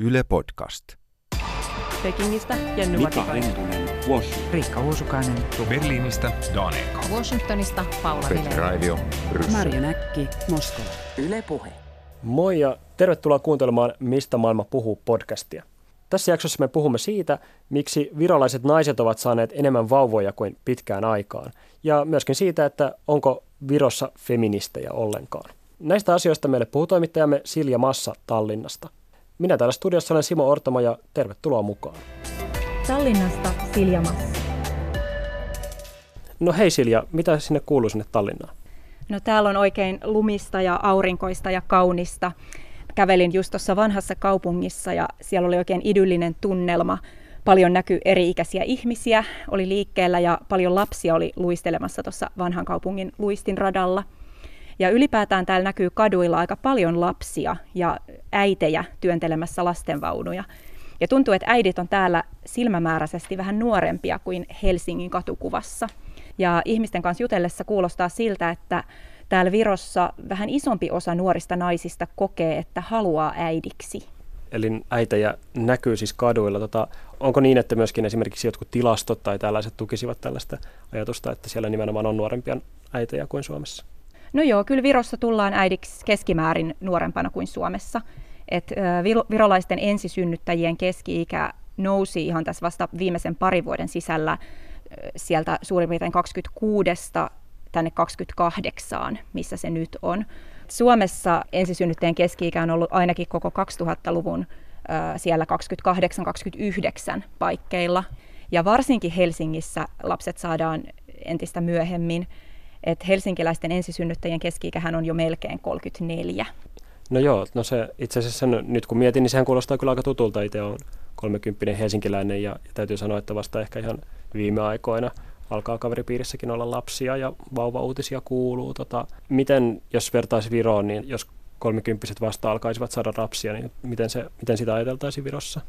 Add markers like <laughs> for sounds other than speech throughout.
Yle Podcast. Pekingistä Jenny Mika. Hentunen, Washington. Riikka Uusukainen, Berliinistä Daniel Washingtonista Paula Petri Raivio. Marja Näkki, Moskova. Yle Puhe. Moi ja tervetuloa kuuntelemaan Mistä maailma puhuu podcastia. Tässä jaksossa me puhumme siitä, miksi virolaiset naiset ovat saaneet enemmän vauvoja kuin pitkään aikaan. Ja myöskin siitä, että onko Virossa feministejä ollenkaan. Näistä asioista meille puhuu toimittajamme Silja Massa Tallinnasta. Minä täällä studiossa olen Simo Ortamo ja tervetuloa mukaan. Tallinnasta Silja Massa. No hei Silja, mitä sinne kuuluu sinne Tallinnaan? No täällä on oikein lumista ja aurinkoista ja kaunista. Kävelin just tuossa vanhassa kaupungissa ja siellä oli oikein idyllinen tunnelma. Paljon näkyy eri-ikäisiä ihmisiä, oli liikkeellä ja paljon lapsia oli luistelemassa tuossa vanhan kaupungin luistinradalla. Ja ylipäätään täällä näkyy kaduilla aika paljon lapsia ja äitejä työntelemässä lastenvaunuja. Ja tuntuu, että äidit on täällä silmämääräisesti vähän nuorempia kuin Helsingin katukuvassa. Ja ihmisten kanssa jutellessa kuulostaa siltä, että täällä Virossa vähän isompi osa nuorista naisista kokee, että haluaa äidiksi. Eli äitejä näkyy siis kaduilla. Tota, onko niin, että myöskin esimerkiksi jotkut tilastot tai tällaiset tukisivat tällaista ajatusta, että siellä nimenomaan on nuorempia äitejä kuin Suomessa? No joo, kyllä Virossa tullaan äidiksi keskimäärin nuorempana kuin Suomessa. Et, virolaisten ensisynnyttäjien keski-ikä nousi ihan tässä vasta viimeisen parin vuoden sisällä sieltä suurin piirtein 26 tänne 28, missä se nyt on. Suomessa ensisynnyttäjien keski-ikä on ollut ainakin koko 2000-luvun ö, siellä 28-29 paikkeilla. Ja varsinkin Helsingissä lapset saadaan entistä myöhemmin. Et helsinkiläisten ensisynnyttäjien keski-ikähän on jo melkein 34. No joo, no se itse asiassa no, nyt kun mietin, niin sehän kuulostaa kyllä aika tutulta. Itse on 30 helsinkiläinen ja, ja täytyy sanoa, että vasta ehkä ihan viime aikoina alkaa kaveripiirissäkin olla lapsia ja vauva-uutisia kuuluu. Tota, miten, jos vertaisi Viroon, niin jos kolmikymppiset vasta alkaisivat saada lapsia, niin miten, se, miten sitä ajateltaisiin Virossa?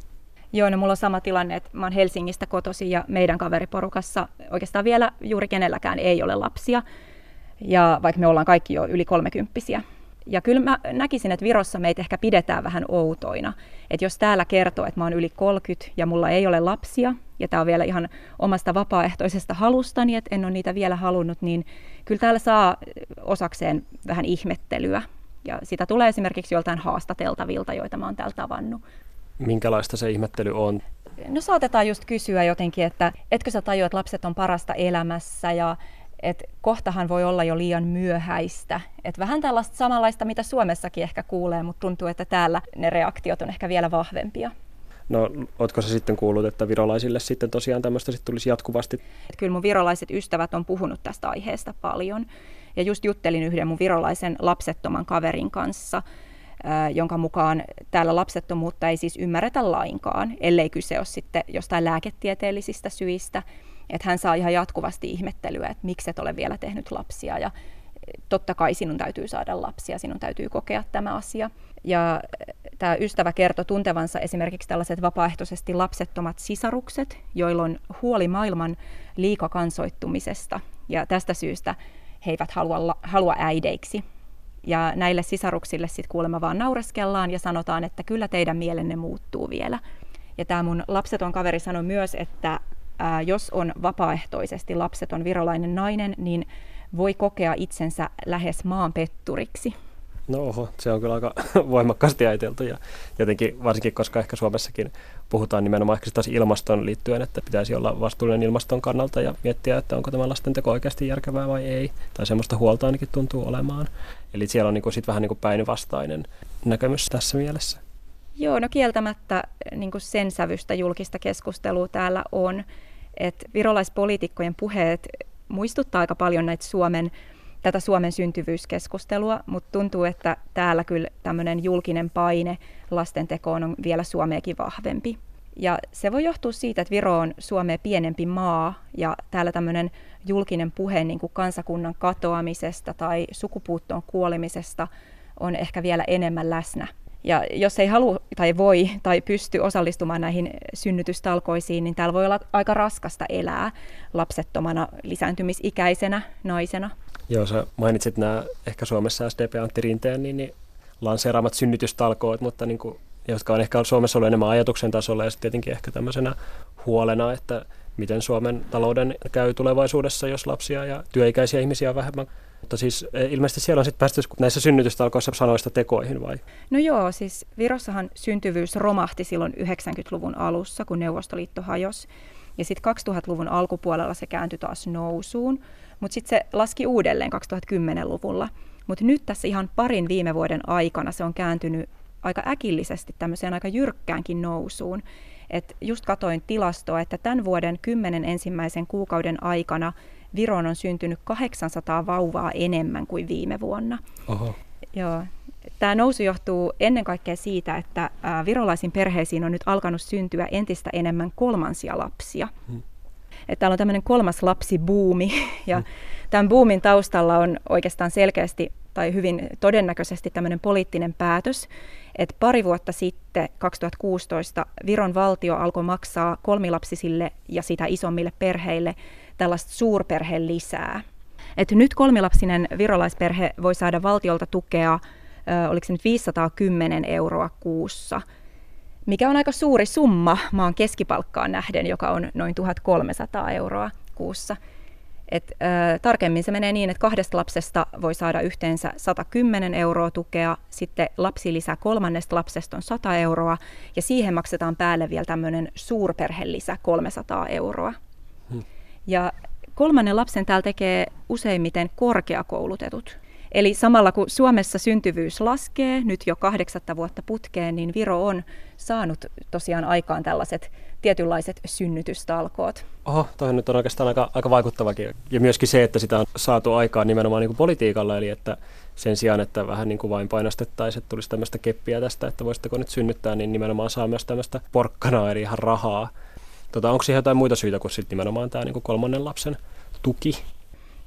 Joo, no mulla on sama tilanne, että mä oon Helsingistä kotosi ja meidän kaveriporukassa oikeastaan vielä juuri kenelläkään ei ole lapsia. Ja vaikka me ollaan kaikki jo yli kolmekymppisiä. Ja kyllä mä näkisin, että Virossa meitä ehkä pidetään vähän outoina. Että jos täällä kertoo, että mä oon yli 30 ja mulla ei ole lapsia, ja tämä on vielä ihan omasta vapaaehtoisesta halustani, että en ole niitä vielä halunnut, niin kyllä täällä saa osakseen vähän ihmettelyä. Ja sitä tulee esimerkiksi joltain haastateltavilta, joita mä oon täällä tavannut. Minkälaista se ihmettely on? No saatetaan just kysyä jotenkin, että etkö sä tajua, että lapset on parasta elämässä ja että kohtahan voi olla jo liian myöhäistä. Et vähän tällaista samanlaista, mitä Suomessakin ehkä kuulee, mutta tuntuu, että täällä ne reaktiot on ehkä vielä vahvempia. No, ootko se sitten kuullut, että virolaisille sitten tosiaan tämmöistä sitten tulisi jatkuvasti? Et kyllä mun virolaiset ystävät on puhunut tästä aiheesta paljon. Ja just juttelin yhden mun virolaisen lapsettoman kaverin kanssa, jonka mukaan täällä lapsettomuutta ei siis ymmärretä lainkaan, ellei kyse ole sitten jostain lääketieteellisistä syistä. Että hän saa ihan jatkuvasti ihmettelyä, että miksi et ole vielä tehnyt lapsia ja totta kai sinun täytyy saada lapsia, sinun täytyy kokea tämä asia. Ja tämä ystävä kertoi tuntevansa esimerkiksi tällaiset vapaaehtoisesti lapsettomat sisarukset, joilla on huoli maailman liikakansoittumisesta. Ja tästä syystä he eivät halua, halua äideiksi. Ja näille sisaruksille sitten kuulemma vaan naureskellaan ja sanotaan, että kyllä teidän mielenne muuttuu vielä. Ja tämä mun lapseton kaveri sanoi myös, että ää, jos on vapaaehtoisesti lapseton virolainen nainen, niin voi kokea itsensä lähes maanpetturiksi. No oho, se on kyllä aika <laughs> voimakkaasti ajateltu ja jotenkin varsinkin, koska ehkä Suomessakin puhutaan nimenomaan ehkä taas ilmaston liittyen, että pitäisi olla vastuullinen ilmaston kannalta ja miettiä, että onko tämä lastenteko oikeasti järkevää vai ei, tai semmoista huolta ainakin tuntuu olemaan. Eli siellä on niin sit vähän niin päinvastainen näkemys tässä mielessä. Joo, no kieltämättä niin sen sävystä julkista keskustelua täällä on, että virolaispoliitikkojen puheet muistuttaa aika paljon näitä Suomen, tätä Suomen syntyvyyskeskustelua, mutta tuntuu, että täällä kyllä tämmöinen julkinen paine lastentekoon on vielä Suomeakin vahvempi. Ja se voi johtua siitä, että Viro on Suomea pienempi maa ja täällä tämmöinen julkinen puhe niin kuin kansakunnan katoamisesta tai sukupuuttoon kuolemisesta on ehkä vielä enemmän läsnä. Ja jos ei halua tai voi tai pysty osallistumaan näihin synnytystalkoisiin, niin täällä voi olla aika raskasta elää lapsettomana lisääntymisikäisenä naisena. Joo, sä mainitsit nämä ehkä Suomessa SDP Antti Rinteen niin, niin lanseeraamat synnytystalkoot, mutta niin kuin jotka on ehkä Suomessa ollut enemmän ajatuksen tasolla ja sitten tietenkin ehkä tämmöisenä huolena, että miten Suomen talouden käy tulevaisuudessa, jos lapsia ja työikäisiä ihmisiä on vähemmän. Mutta siis eh, ilmeisesti siellä on sitten päästy näissä synnytystalkoissa sanoista tekoihin vai? No joo, siis Virossahan syntyvyys romahti silloin 90-luvun alussa, kun Neuvostoliitto hajosi. Ja sitten 2000-luvun alkupuolella se kääntyi taas nousuun, mutta sitten se laski uudelleen 2010-luvulla. Mutta nyt tässä ihan parin viime vuoden aikana se on kääntynyt aika äkillisesti tämmöiseen aika jyrkkäänkin nousuun. Et just katoin tilastoa, että tämän vuoden kymmenen ensimmäisen kuukauden aikana Viron on syntynyt 800 vauvaa enemmän kuin viime vuonna. Oho. Joo. Tämä nousu johtuu ennen kaikkea siitä, että virolaisiin perheisiin on nyt alkanut syntyä entistä enemmän kolmansia lapsia. Hmm. Että täällä on tämmöinen kolmas lapsibuumi, ja hmm. tämän boomin taustalla on oikeastaan selkeästi tai hyvin todennäköisesti tämmöinen poliittinen päätös, että pari vuotta sitten, 2016, Viron valtio alkoi maksaa kolmilapsisille ja sitä isommille perheille tällaista suurperheen lisää. Että nyt kolmilapsinen virolaisperhe voi saada valtiolta tukea, oliko se nyt 510 euroa kuussa, mikä on aika suuri summa maan keskipalkkaan nähden, joka on noin 1300 euroa kuussa. Et, ö, tarkemmin se menee niin, että kahdesta lapsesta voi saada yhteensä 110 euroa tukea, sitten lisää kolmannesta lapsesta on 100 euroa, ja siihen maksetaan päälle vielä tämmöinen suurperhelisä 300 euroa. Ja kolmannen lapsen täällä tekee useimmiten korkeakoulutetut. Eli samalla kun Suomessa syntyvyys laskee nyt jo kahdeksatta vuotta putkeen, niin Viro on saanut tosiaan aikaan tällaiset tietynlaiset synnytystalkoot. Oho, toi nyt on oikeastaan aika, aika vaikuttavakin. Ja myöskin se, että sitä on saatu aikaan nimenomaan niin kuin politiikalla, eli että sen sijaan, että vähän niin kuin vain painostettaisiin, että tulisi tämmöistä keppiä tästä, että voisitteko nyt synnyttää, niin nimenomaan saa myös tämmöistä porkkanaa, eli ihan rahaa. Tota, onko siihen jotain muita syitä kuin sitten nimenomaan tämä niin kuin kolmannen lapsen tuki?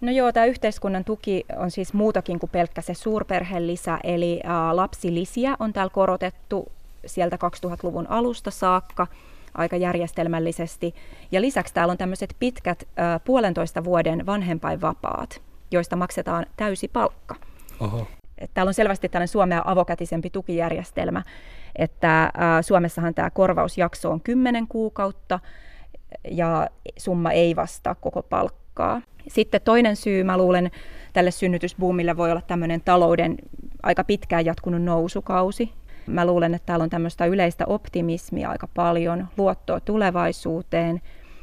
No joo, tämä yhteiskunnan tuki on siis muutakin kuin pelkkä se suurperhelisä, eli ä, lapsilisiä on täällä korotettu sieltä 2000-luvun alusta saakka aika järjestelmällisesti. Ja lisäksi täällä on tämmöiset pitkät ä, puolentoista vuoden vanhempainvapaat, joista maksetaan täysi palkka. Oho. Täällä on selvästi tällainen Suomea avokätisempi tukijärjestelmä, että ä, Suomessahan tämä korvausjakso on 10 kuukautta ja summa ei vastaa koko palkkaa. Sitten toinen syy, mä luulen, tälle synnytysbuumille voi olla tämmöinen talouden aika pitkään jatkunut nousukausi. Mä luulen, että täällä on tämmöistä yleistä optimismia aika paljon, luottoa tulevaisuuteen,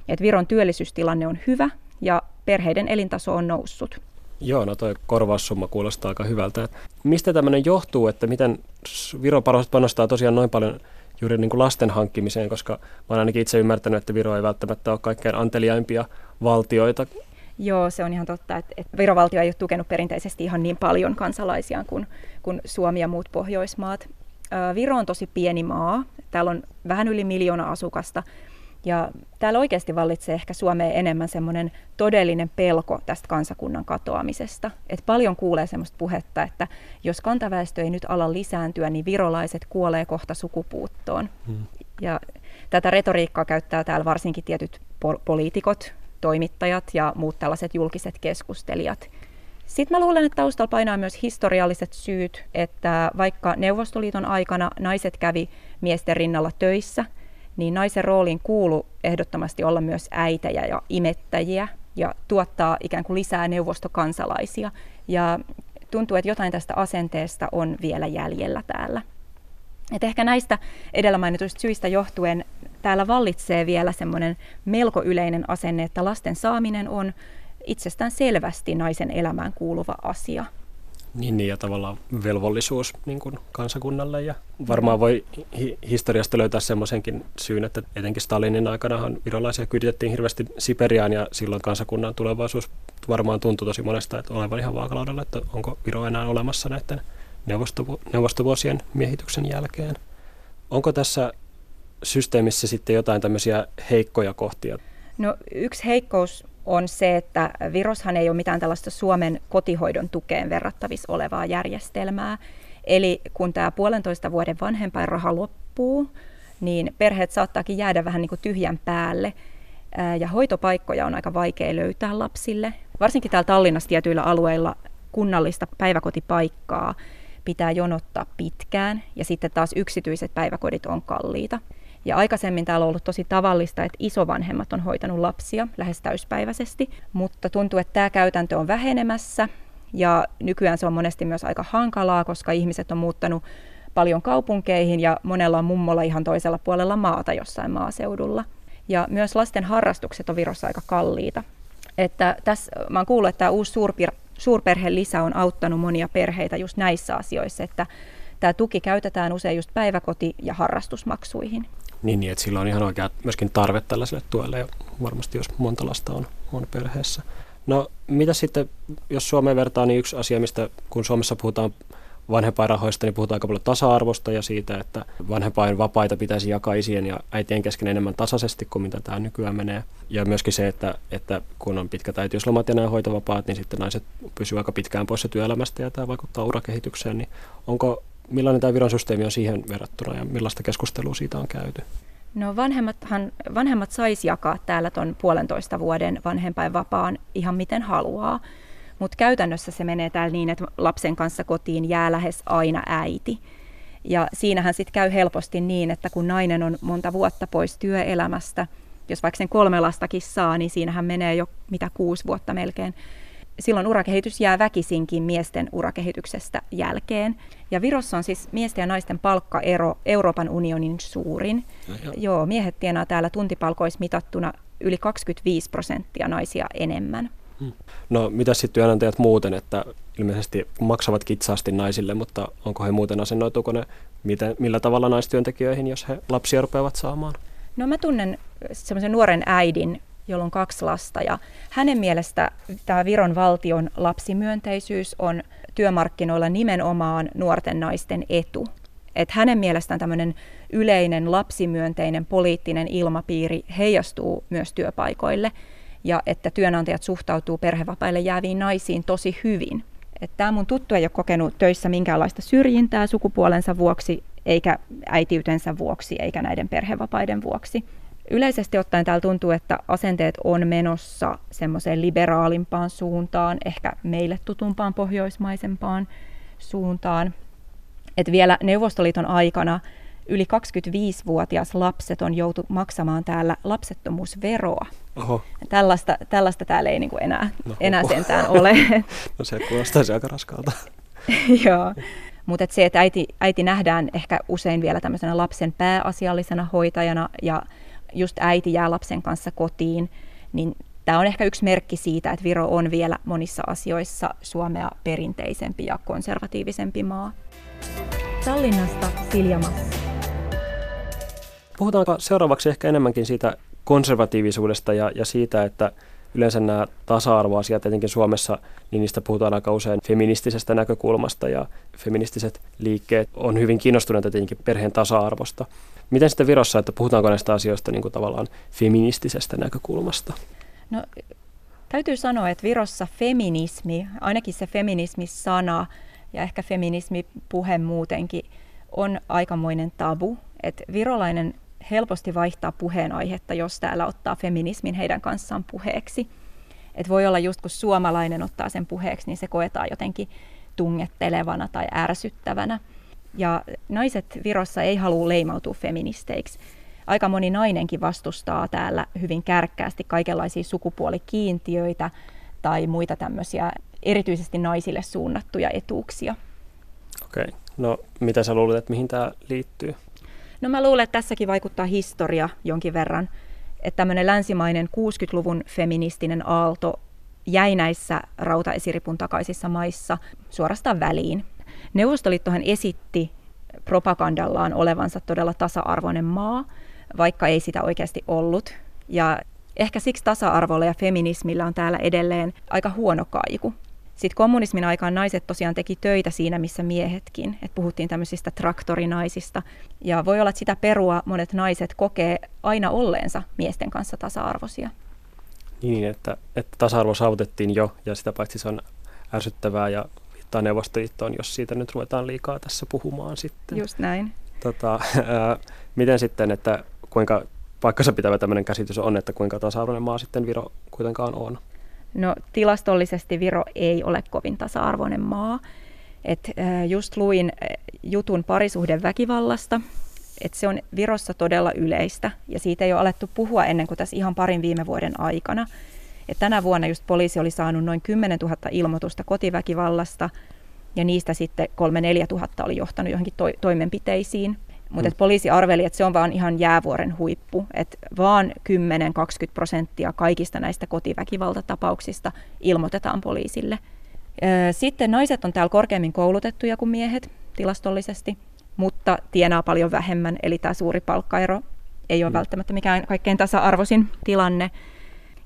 että Viron työllisyystilanne on hyvä ja perheiden elintaso on noussut. Joo, no toi korvaussumma kuulostaa aika hyvältä. Mistä tämmöinen johtuu, että miten Viro panostaa tosiaan noin paljon juuri niin kuin lasten hankkimiseen, koska mä oon ainakin itse ymmärtänyt, että Viro ei välttämättä ole kaikkein anteliaimpia valtioita Joo, se on ihan totta, että, että Virovaltio ei ole tukenut perinteisesti ihan niin paljon kansalaisiaan kuin, kuin Suomi ja muut Pohjoismaat. Viro on tosi pieni maa. Täällä on vähän yli miljoona asukasta. Ja täällä oikeasti vallitsee ehkä Suomeen enemmän semmoinen todellinen pelko tästä kansakunnan katoamisesta. Et paljon kuulee semmoista puhetta, että jos kantaväestö ei nyt ala lisääntyä, niin virolaiset kuolee kohta sukupuuttoon. Hmm. Ja tätä retoriikkaa käyttää täällä varsinkin tietyt pol- poliitikot, toimittajat ja muut tällaiset julkiset keskustelijat. Sitten mä luulen, että taustalla painaa myös historialliset syyt, että vaikka Neuvostoliiton aikana naiset kävi miesten rinnalla töissä, niin naisen rooliin kuulu ehdottomasti olla myös äitejä ja imettäjiä ja tuottaa ikään kuin lisää neuvostokansalaisia. Ja tuntuu, että jotain tästä asenteesta on vielä jäljellä täällä. Et ehkä näistä edellä mainituista syistä johtuen täällä vallitsee vielä semmoinen melko yleinen asenne, että lasten saaminen on itsestään selvästi naisen elämään kuuluva asia. Niin, niin ja tavallaan velvollisuus niin kuin kansakunnalle ja varmaan voi hi- historiasta löytää semmoisenkin syyn, että etenkin Stalinin aikanahan virolaisia kyditettiin hirveästi Siperiaan ja silloin kansakunnan tulevaisuus varmaan tuntui tosi monesta, että olevan ihan vaakalaudella, että onko Viro enää olemassa näiden neuvostovu- neuvostovuosien miehityksen jälkeen. Onko tässä systeemissä sitten jotain tämmöisiä heikkoja kohtia? No yksi heikkous on se, että Viroshan ei ole mitään tällaista Suomen kotihoidon tukeen verrattavissa olevaa järjestelmää. Eli kun tämä puolentoista vuoden vanhempainraha loppuu, niin perheet saattaakin jäädä vähän niin kuin tyhjän päälle. Ja hoitopaikkoja on aika vaikea löytää lapsille. Varsinkin täällä Tallinnassa tietyillä alueilla kunnallista päiväkotipaikkaa pitää jonottaa pitkään ja sitten taas yksityiset päiväkodit on kalliita. Ja aikaisemmin täällä on ollut tosi tavallista, että isovanhemmat on hoitanut lapsia lähes täyspäiväisesti, mutta tuntuu, että tämä käytäntö on vähenemässä ja nykyään se on monesti myös aika hankalaa, koska ihmiset on muuttanut paljon kaupunkeihin ja monella on mummolla ihan toisella puolella maata jossain maaseudulla. Ja myös lasten harrastukset on Virossa aika kalliita. Että tässä, mä oon kuullut, että tämä uusi suurpir, suurperhelisä on auttanut monia perheitä just näissä asioissa, että tämä tuki käytetään usein just päiväkoti- ja harrastusmaksuihin. Niin, niin, että sillä on ihan oikea myöskin tarve tällaiselle tuelle, ja varmasti jos monta lasta on, on perheessä. No, mitä sitten, jos Suomeen vertaa, niin yksi asia, mistä kun Suomessa puhutaan vanhempainrahoista, niin puhutaan aika paljon tasa-arvosta ja siitä, että vanhempain vapaita pitäisi jakaa isien ja äitien kesken enemmän tasaisesti kuin mitä tämä nykyään menee. Ja myöskin se, että, että kun on pitkät äitiyslomat ja nämä hoitovapaat, niin sitten naiset pysyvät aika pitkään poissa työelämästä ja tämä vaikuttaa urakehitykseen. Niin onko, millainen tämä viran systeemi on siihen verrattuna ja millaista keskustelua siitä on käyty? No vanhemmathan, vanhemmat saisi jakaa täällä tuon puolentoista vuoden vanhempainvapaan ihan miten haluaa. Mutta käytännössä se menee täällä niin, että lapsen kanssa kotiin jää lähes aina äiti. Ja siinähän sitten käy helposti niin, että kun nainen on monta vuotta pois työelämästä, jos vaikka sen kolme lastakin saa, niin siinähän menee jo mitä kuusi vuotta melkein. Silloin urakehitys jää väkisinkin miesten urakehityksestä jälkeen. Ja Virossa on siis miesten ja naisten palkkaero Euroopan unionin suurin. Ja, Joo, miehet tienaa täällä tuntipalkoissa mitattuna yli 25 prosenttia naisia enemmän. No mitä sitten työnantajat muuten, että ilmeisesti maksavat kitsaasti naisille, mutta onko he muuten asennoituko ne miten, millä tavalla naistyöntekijöihin, jos he lapsia rupeavat saamaan? No mä tunnen semmoisen nuoren äidin, jolla on kaksi lasta ja hänen mielestä tämä Viron valtion lapsimyönteisyys on työmarkkinoilla nimenomaan nuorten naisten etu. Et hänen mielestään tämmöinen yleinen lapsimyönteinen poliittinen ilmapiiri heijastuu myös työpaikoille – ja että työnantajat suhtautuu perhevapaille jääviin naisiin tosi hyvin. Tämä mun tuttu ei ole kokenut töissä minkäänlaista syrjintää sukupuolensa vuoksi, eikä äitiytensä vuoksi, eikä näiden perhevapaiden vuoksi. Yleisesti ottaen täällä tuntuu, että asenteet on menossa semmoiseen liberaalimpaan suuntaan, ehkä meille tutumpaan pohjoismaisempaan suuntaan. Et vielä Neuvostoliiton aikana yli 25-vuotias lapset on joutu maksamaan täällä lapsettomuusveroa. Oho. Tällaista, tällaista täällä ei niin kuin enää, no, enää sentään ole. <laughs> no se kuulostaisi aika raskalta. <laughs> Joo. Mutta et se, että äiti, äiti nähdään ehkä usein vielä tämmöisenä lapsen pääasiallisena hoitajana ja just äiti jää lapsen kanssa kotiin, niin tämä on ehkä yksi merkki siitä, että Viro on vielä monissa asioissa Suomea perinteisempi ja konservatiivisempi maa. Tallinnasta Silja Massa. Puhutaanko seuraavaksi ehkä enemmänkin siitä konservatiivisuudesta ja, ja siitä, että yleensä nämä tasa-arvoasiat, etenkin Suomessa, niin niistä puhutaan aika usein feministisestä näkökulmasta ja feministiset liikkeet on hyvin kiinnostuneita tietenkin perheen tasa-arvosta. Miten sitten Virossa, että puhutaanko näistä asioista niin kuin tavallaan feministisestä näkökulmasta? No, täytyy sanoa, että Virossa feminismi, ainakin se feminismi-sana ja ehkä feminismi-puhe muutenkin, on aikamoinen tabu. Et virolainen helposti vaihtaa puheenaihetta, jos täällä ottaa feminismin heidän kanssaan puheeksi. Et voi olla just kun suomalainen ottaa sen puheeksi, niin se koetaan jotenkin tungettelevana tai ärsyttävänä. Ja naiset Virossa ei halua leimautua feministeiksi. Aika moni nainenkin vastustaa täällä hyvin kärkkäästi kaikenlaisia sukupuolikiintiöitä tai muita tämmöisiä erityisesti naisille suunnattuja etuuksia. Okei. No mitä sä luulet, että mihin tämä liittyy? No mä luulen, että tässäkin vaikuttaa historia jonkin verran. Että tämmöinen länsimainen 60-luvun feministinen aalto jäi näissä rautaesiripun takaisissa maissa suorastaan väliin. Neuvostoliittohan esitti propagandallaan olevansa todella tasa-arvoinen maa, vaikka ei sitä oikeasti ollut. Ja ehkä siksi tasa-arvolla ja feminismillä on täällä edelleen aika huono kaiku. Sitten kommunismin aikaan naiset tosiaan teki töitä siinä, missä miehetkin. Et puhuttiin tämmöisistä traktorinaisista. Ja voi olla, että sitä perua monet naiset kokee aina olleensa miesten kanssa tasa-arvoisia. Niin, että, että tasa-arvo saavutettiin jo, ja sitä paitsi se on ärsyttävää ja viittaa Neuvostoliittoon, jos siitä nyt ruvetaan liikaa tässä puhumaan sitten. Just näin. Tota, <laughs> ää, miten sitten, että kuinka paikkansa pitävä tämmöinen käsitys on, että kuinka tasa-arvoinen maa sitten Viro kuitenkaan on? No tilastollisesti Viro ei ole kovin tasa-arvoinen maa. Et just luin jutun parisuhdeväkivallasta, että se on Virossa todella yleistä ja siitä ei ole alettu puhua ennen kuin tässä ihan parin viime vuoden aikana. Et tänä vuonna just poliisi oli saanut noin 10 000 ilmoitusta kotiväkivallasta ja niistä sitten 3-4 tuhatta oli johtanut johonkin to- toimenpiteisiin. Mutta mm. poliisi arveli, että se on vaan ihan jäävuoren huippu, että vaan 10-20 prosenttia kaikista näistä kotiväkivaltatapauksista ilmoitetaan poliisille. Sitten naiset on täällä korkeammin koulutettuja kuin miehet tilastollisesti, mutta tienaa paljon vähemmän, eli tämä suuri palkkaero ei ole mm. välttämättä mikään kaikkein tasa-arvoisin tilanne.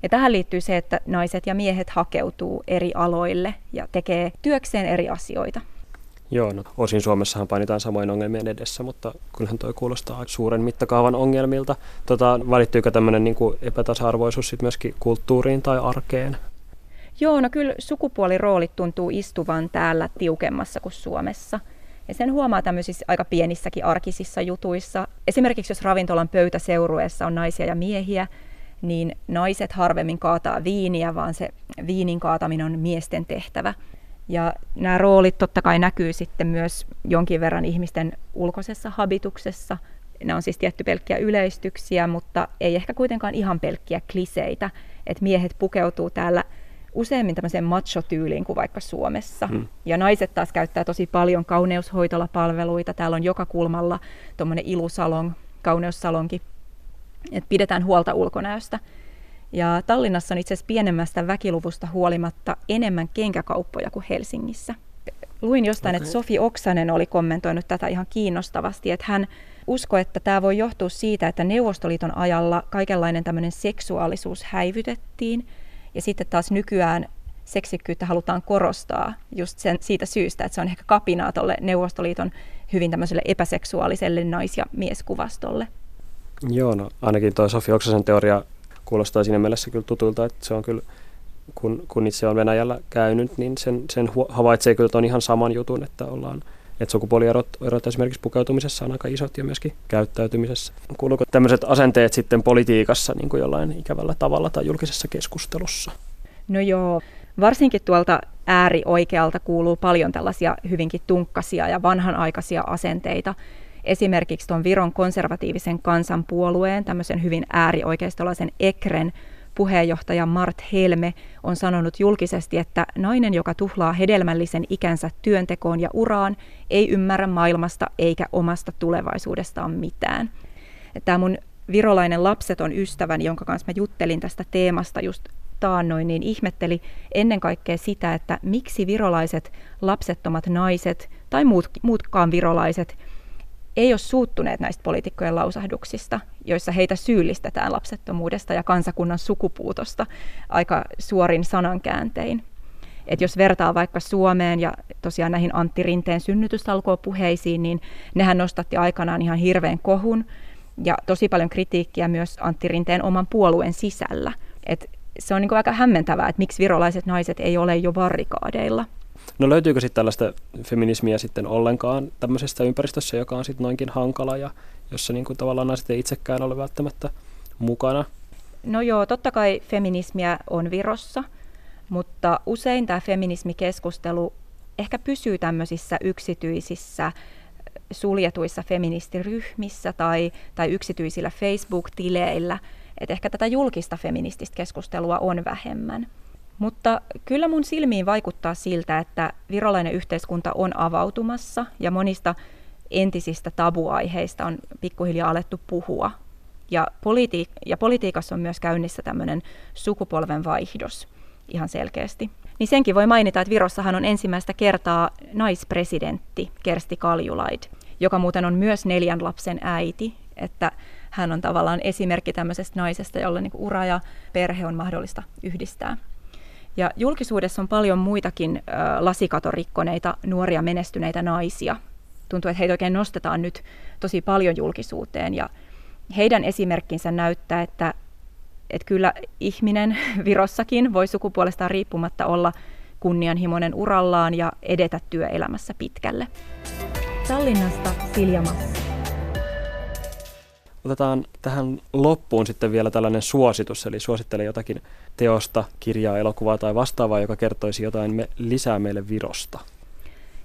Ja tähän liittyy se, että naiset ja miehet hakeutuu eri aloille ja tekee työkseen eri asioita. Joo, no osin Suomessahan painitaan samoin ongelmien edessä, mutta kyllähän toi kuulostaa suuren mittakaavan ongelmilta. Tota, välittyykö tämmöinen niin epätasa-arvoisuus sit myöskin kulttuuriin tai arkeen? Joo, no kyllä sukupuoliroolit tuntuu istuvan täällä tiukemmassa kuin Suomessa. Ja sen huomaa tämmöisissä aika pienissäkin arkisissa jutuissa. Esimerkiksi jos ravintolan pöytäseurueessa on naisia ja miehiä, niin naiset harvemmin kaataa viiniä, vaan se viinin kaataminen on miesten tehtävä. Ja nämä roolit totta kai näkyy sitten myös jonkin verran ihmisten ulkoisessa habituksessa. Ne on siis tietty pelkkiä yleistyksiä, mutta ei ehkä kuitenkaan ihan pelkkiä kliseitä. Että miehet pukeutuu täällä useammin tämmöiseen macho-tyyliin kuin vaikka Suomessa. Hmm. Ja naiset taas käyttää tosi paljon kauneushoitolapalveluita. Täällä on joka kulmalla tuommoinen ilusalon, kauneussalonki. Että pidetään huolta ulkonäöstä. Ja Tallinnassa on itse asiassa pienemmästä väkiluvusta huolimatta enemmän kenkäkauppoja kuin Helsingissä. Luin jostain, okay. että Sofi Oksanen oli kommentoinut tätä ihan kiinnostavasti, että hän uskoi, että tämä voi johtua siitä, että Neuvostoliiton ajalla kaikenlainen tämmöinen seksuaalisuus häivytettiin, ja sitten taas nykyään seksikkyyttä halutaan korostaa just sen, siitä syystä, että se on ehkä kapinaa tuolle Neuvostoliiton hyvin tämmöiselle epäseksuaaliselle nais- ja mieskuvastolle. Joo, no ainakin tuo Sofi Oksasen teoria kuulostaa siinä mielessä kyllä tutulta, että se on kyllä, kun, kun itse on Venäjällä käynyt, niin sen, sen havaitsee kyllä on ihan saman jutun, että ollaan että sukupuolierot erot esimerkiksi pukeutumisessa on aika isot ja myöskin käyttäytymisessä. Kuuluuko tämmöiset asenteet sitten politiikassa niin kuin jollain ikävällä tavalla tai julkisessa keskustelussa? No joo, varsinkin tuolta äärioikealta kuuluu paljon tällaisia hyvinkin tunkkasia ja vanhanaikaisia asenteita, esimerkiksi tuon Viron konservatiivisen kansanpuolueen, tämmöisen hyvin äärioikeistolaisen Ekren puheenjohtaja Mart Helme on sanonut julkisesti, että nainen, joka tuhlaa hedelmällisen ikänsä työntekoon ja uraan, ei ymmärrä maailmasta eikä omasta tulevaisuudestaan mitään. Tämä mun virolainen lapseton ystäväni, jonka kanssa mä juttelin tästä teemasta just taannoin, niin ihmetteli ennen kaikkea sitä, että miksi virolaiset lapsettomat naiset tai muut, muutkaan virolaiset – ei ole suuttuneet näistä poliitikkojen lausahduksista, joissa heitä syyllistetään lapsettomuudesta ja kansakunnan sukupuutosta aika suorin sanankääntein. Et jos vertaa vaikka Suomeen ja tosiaan näihin Antti Rinteen synnytystalkoon-puheisiin, niin nehän nostatti aikanaan ihan hirveän kohun ja tosi paljon kritiikkiä myös Antti Rinteen oman puolueen sisällä. Et se on niin aika hämmentävää, että miksi virolaiset naiset ei ole jo varrikaadeilla. No löytyykö sitten tällaista feminismiä sitten ollenkaan tämmöisestä ympäristössä, joka on sitten noinkin hankala ja jossa niin kuin tavallaan naiset ei itsekään ole välttämättä mukana? No joo, totta kai feminismiä on Virossa, mutta usein tämä feminismikeskustelu ehkä pysyy tämmöisissä yksityisissä suljetuissa feministiryhmissä tai, tai yksityisillä Facebook-tileillä. Et ehkä tätä julkista feminististä keskustelua on vähemmän. Mutta kyllä mun silmiin vaikuttaa siltä, että virolainen yhteiskunta on avautumassa ja monista entisistä tabuaiheista on pikkuhiljaa alettu puhua. Ja, politi- ja politiikassa on myös käynnissä tämmöinen sukupolven vaihdos ihan selkeästi. Niin senkin voi mainita, että Virossahan on ensimmäistä kertaa naispresidentti Kersti Kaljulaid, joka muuten on myös neljän lapsen äiti, että hän on tavallaan esimerkki tämmöisestä naisesta, jolle niin ura ja perhe on mahdollista yhdistää. Ja julkisuudessa on paljon muitakin lasikatorikkoneita, nuoria menestyneitä naisia. Tuntuu, että heitä oikein nostetaan nyt tosi paljon julkisuuteen ja heidän esimerkkinsä näyttää, että, että kyllä ihminen <laughs> Virossakin voi sukupuolestaan riippumatta olla kunnianhimoinen urallaan ja edetä työelämässä pitkälle. Tallinnasta Silja Massa. Otetaan tähän loppuun sitten vielä tällainen suositus, eli suosittele jotakin teosta, kirjaa, elokuvaa tai vastaavaa, joka kertoisi jotain me, lisää meille Virosta.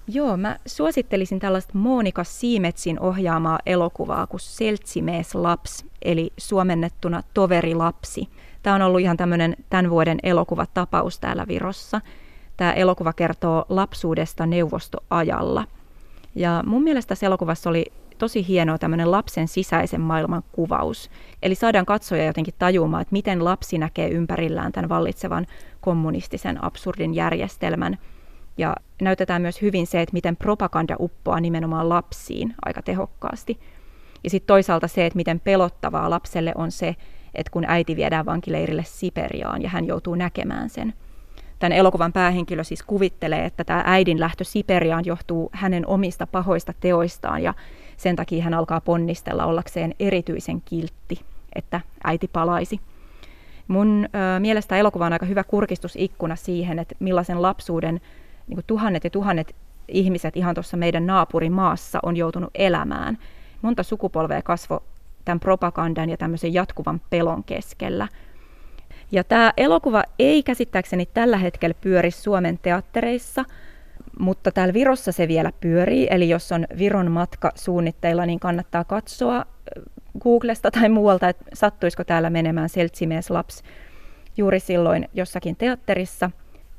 Joo, mä suosittelisin tällaista Monika Siimetsin ohjaamaa elokuvaa kuin Seltsimees laps, eli suomennettuna Toverilapsi. Tämä on ollut ihan tämmöinen tämän vuoden elokuvatapaus täällä Virossa. Tämä elokuva kertoo lapsuudesta neuvostoajalla. Ja mun mielestä tässä elokuvassa oli tosi hienoa tämmöinen lapsen sisäisen maailman kuvaus. Eli saadaan katsoja jotenkin tajumaan, että miten lapsi näkee ympärillään tämän vallitsevan kommunistisen absurdin järjestelmän. Ja näytetään myös hyvin se, että miten propaganda uppoaa nimenomaan lapsiin aika tehokkaasti. Ja sitten toisaalta se, että miten pelottavaa lapselle on se, että kun äiti viedään vankileirille Siperiaan ja hän joutuu näkemään sen. Tämän elokuvan päähenkilö siis kuvittelee, että tämä äidin lähtö Siperiaan johtuu hänen omista pahoista teoistaan ja sen takia hän alkaa ponnistella ollakseen erityisen kiltti, että äiti palaisi. Mun ö, mielestä elokuva on aika hyvä kurkistusikkuna siihen, että millaisen lapsuuden niin tuhannet ja tuhannet ihmiset ihan tuossa meidän naapurimaassa on joutunut elämään. Monta sukupolvea kasvo tämän propagandan ja tämmöisen jatkuvan pelon keskellä. Ja tämä elokuva ei käsittääkseni tällä hetkellä pyöri Suomen teattereissa, mutta täällä Virossa se vielä pyörii, eli jos on Viron matka suunnitteilla, niin kannattaa katsoa äh, Googlesta tai muualta, että sattuisiko täällä menemään Seltsimies Laps juuri silloin jossakin teatterissa.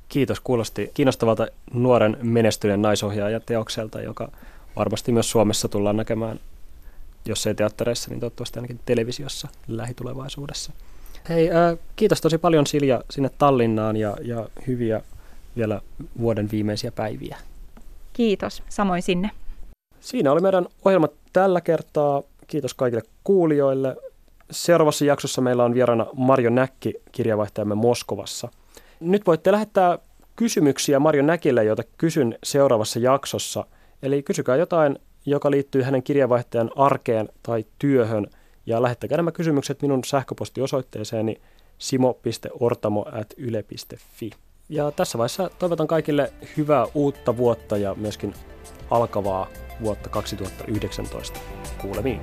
Kiitos, kuulosti kiinnostavalta nuoren menestyneen naisohjaajan teokselta, joka varmasti myös Suomessa tullaan näkemään, jos ei teattereissa, niin toivottavasti ainakin televisiossa lähitulevaisuudessa. Hei, äh, kiitos tosi paljon Silja sinne Tallinnaan ja, ja hyviä vielä vuoden viimeisiä päiviä. Kiitos, samoin sinne. Siinä oli meidän ohjelma tällä kertaa. Kiitos kaikille kuulijoille. Seuraavassa jaksossa meillä on vieraana Marjo Näkki, kirjavaihtajamme Moskovassa. Nyt voitte lähettää kysymyksiä Marjo Näkille, joita kysyn seuraavassa jaksossa. Eli kysykää jotain, joka liittyy hänen kirjavaihtajan arkeen tai työhön. Ja lähettäkää nämä kysymykset minun sähköpostiosoitteeseeni simo.ortamo.yle.fi. Ja tässä vaiheessa toivotan kaikille hyvää uutta vuotta ja myöskin alkavaa vuotta 2019. Kuulemiin.